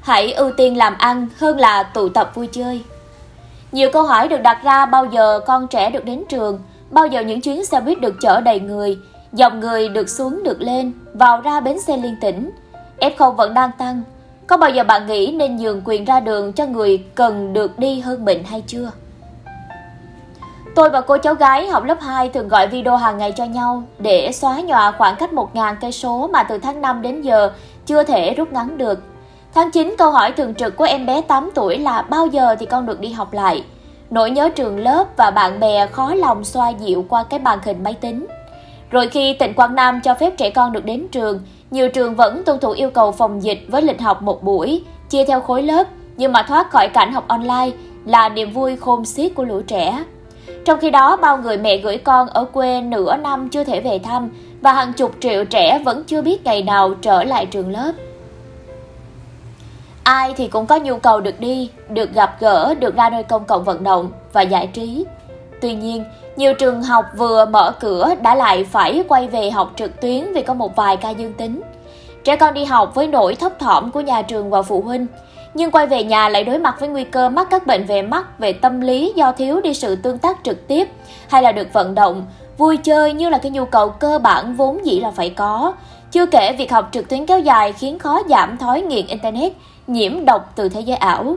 Hãy ưu tiên làm ăn hơn là tụ tập vui chơi. Nhiều câu hỏi được đặt ra bao giờ con trẻ được đến trường, bao giờ những chuyến xe buýt được chở đầy người, dòng người được xuống được lên, vào ra bến xe liên tỉnh. F0 vẫn đang tăng. Có bao giờ bạn nghĩ nên nhường quyền ra đường cho người cần được đi hơn mình hay chưa? Tôi và cô cháu gái học lớp 2 thường gọi video hàng ngày cho nhau để xóa nhòa khoảng cách 1.000 cây số mà từ tháng 5 đến giờ chưa thể rút ngắn được. Tháng 9 câu hỏi thường trực của em bé 8 tuổi là bao giờ thì con được đi học lại? Nỗi nhớ trường lớp và bạn bè khó lòng xoa dịu qua cái màn hình máy tính. Rồi khi tỉnh Quảng Nam cho phép trẻ con được đến trường, nhiều trường vẫn tuân thủ yêu cầu phòng dịch với lịch học một buổi, chia theo khối lớp, nhưng mà thoát khỏi cảnh học online là niềm vui khôn xiết của lũ trẻ. Trong khi đó, bao người mẹ gửi con ở quê nửa năm chưa thể về thăm và hàng chục triệu trẻ vẫn chưa biết ngày nào trở lại trường lớp. Ai thì cũng có nhu cầu được đi, được gặp gỡ, được ra nơi công cộng vận động và giải trí. Tuy nhiên, nhiều trường học vừa mở cửa đã lại phải quay về học trực tuyến vì có một vài ca dương tính. Trẻ con đi học với nỗi thấp thỏm của nhà trường và phụ huynh, nhưng quay về nhà lại đối mặt với nguy cơ mắc các bệnh về mắt, về tâm lý do thiếu đi sự tương tác trực tiếp hay là được vận động, vui chơi như là cái nhu cầu cơ bản vốn dĩ là phải có. Chưa kể việc học trực tuyến kéo dài khiến khó giảm thói nghiện internet, nhiễm độc từ thế giới ảo.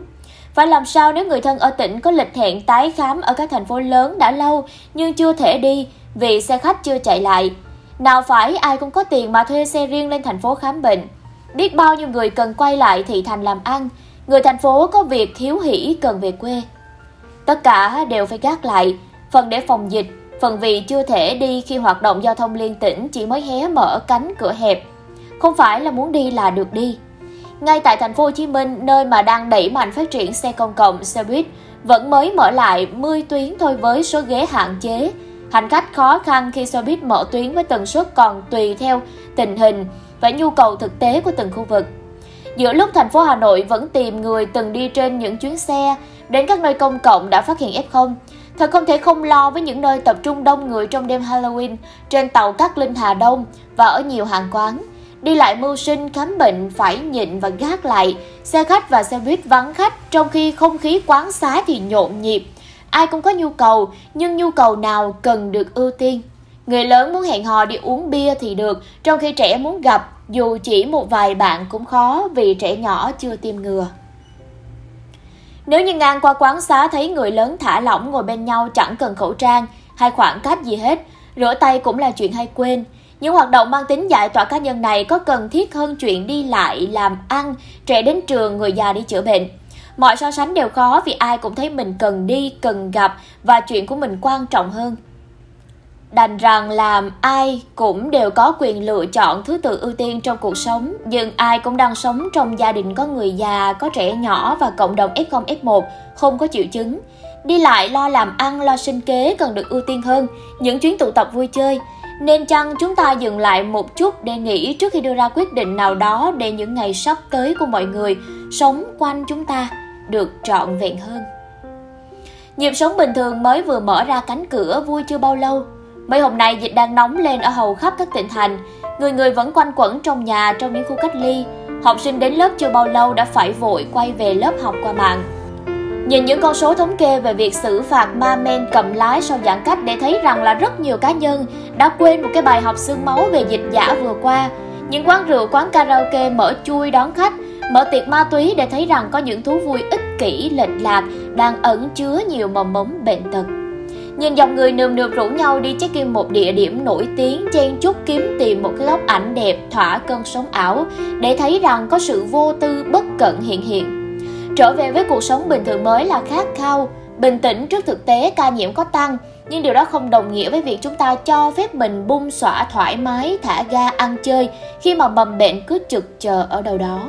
Phải làm sao nếu người thân ở tỉnh có lịch hẹn tái khám ở các thành phố lớn đã lâu nhưng chưa thể đi vì xe khách chưa chạy lại? Nào phải ai cũng có tiền mà thuê xe riêng lên thành phố khám bệnh. Biết bao nhiêu người cần quay lại thị thành làm ăn, người thành phố có việc thiếu hỉ cần về quê. Tất cả đều phải gác lại, phần để phòng dịch, phần vì chưa thể đi khi hoạt động giao thông liên tỉnh chỉ mới hé mở cánh cửa hẹp. Không phải là muốn đi là được đi. Ngay tại thành phố Hồ Chí Minh, nơi mà đang đẩy mạnh phát triển xe công cộng, xe buýt, vẫn mới mở lại 10 tuyến thôi với số ghế hạn chế. Hành khách khó khăn khi xe buýt mở tuyến với tần suất còn tùy theo tình hình và nhu cầu thực tế của từng khu vực. Giữa lúc thành phố Hà Nội vẫn tìm người từng đi trên những chuyến xe đến các nơi công cộng đã phát hiện F0, thật không thể không lo với những nơi tập trung đông người trong đêm Halloween trên tàu Cát Linh Hà Đông và ở nhiều hàng quán. Đi lại mưu sinh khám bệnh phải nhịn và gác lại, xe khách và xe buýt vắng khách trong khi không khí quán xá thì nhộn nhịp. Ai cũng có nhu cầu, nhưng nhu cầu nào cần được ưu tiên. Người lớn muốn hẹn hò đi uống bia thì được, trong khi trẻ muốn gặp, dù chỉ một vài bạn cũng khó vì trẻ nhỏ chưa tiêm ngừa. Nếu như ngang qua quán xá thấy người lớn thả lỏng ngồi bên nhau chẳng cần khẩu trang hay khoảng cách gì hết, rửa tay cũng là chuyện hay quên. Những hoạt động mang tính giải tỏa cá nhân này có cần thiết hơn chuyện đi lại, làm ăn, trẻ đến trường, người già đi chữa bệnh. Mọi so sánh đều khó vì ai cũng thấy mình cần đi, cần gặp và chuyện của mình quan trọng hơn. Đành rằng làm ai cũng đều có quyền lựa chọn thứ tự ưu tiên trong cuộc sống, nhưng ai cũng đang sống trong gia đình có người già, có trẻ nhỏ và cộng đồng F0, F1 không có triệu chứng. Đi lại lo làm ăn, lo sinh kế cần được ưu tiên hơn những chuyến tụ tập vui chơi. Nên chăng chúng ta dừng lại một chút để nghĩ trước khi đưa ra quyết định nào đó để những ngày sắp tới của mọi người sống quanh chúng ta được trọn vẹn hơn. Nhịp sống bình thường mới vừa mở ra cánh cửa vui chưa bao lâu. Mấy hôm nay dịch đang nóng lên ở hầu khắp các tỉnh thành. Người người vẫn quanh quẩn trong nhà trong những khu cách ly. Học sinh đến lớp chưa bao lâu đã phải vội quay về lớp học qua mạng. Nhìn những con số thống kê về việc xử phạt ma men cầm lái sau giãn cách để thấy rằng là rất nhiều cá nhân đã quên một cái bài học xương máu về dịch giả vừa qua. Những quán rượu, quán karaoke mở chui đón khách, mở tiệc ma túy để thấy rằng có những thú vui ích kỷ, lệch lạc đang ẩn chứa nhiều mầm mống bệnh tật. Nhìn dòng người nườm nượp rủ nhau đi check-in một địa điểm nổi tiếng chen chúc kiếm tìm một cái góc ảnh đẹp thỏa cơn sống ảo để thấy rằng có sự vô tư bất cận hiện hiện. Trở về với cuộc sống bình thường mới là khát khao, bình tĩnh trước thực tế ca nhiễm có tăng, nhưng điều đó không đồng nghĩa với việc chúng ta cho phép mình bung xõa thoải mái, thả ga ăn chơi khi mà mầm bệnh cứ trực chờ ở đâu đó.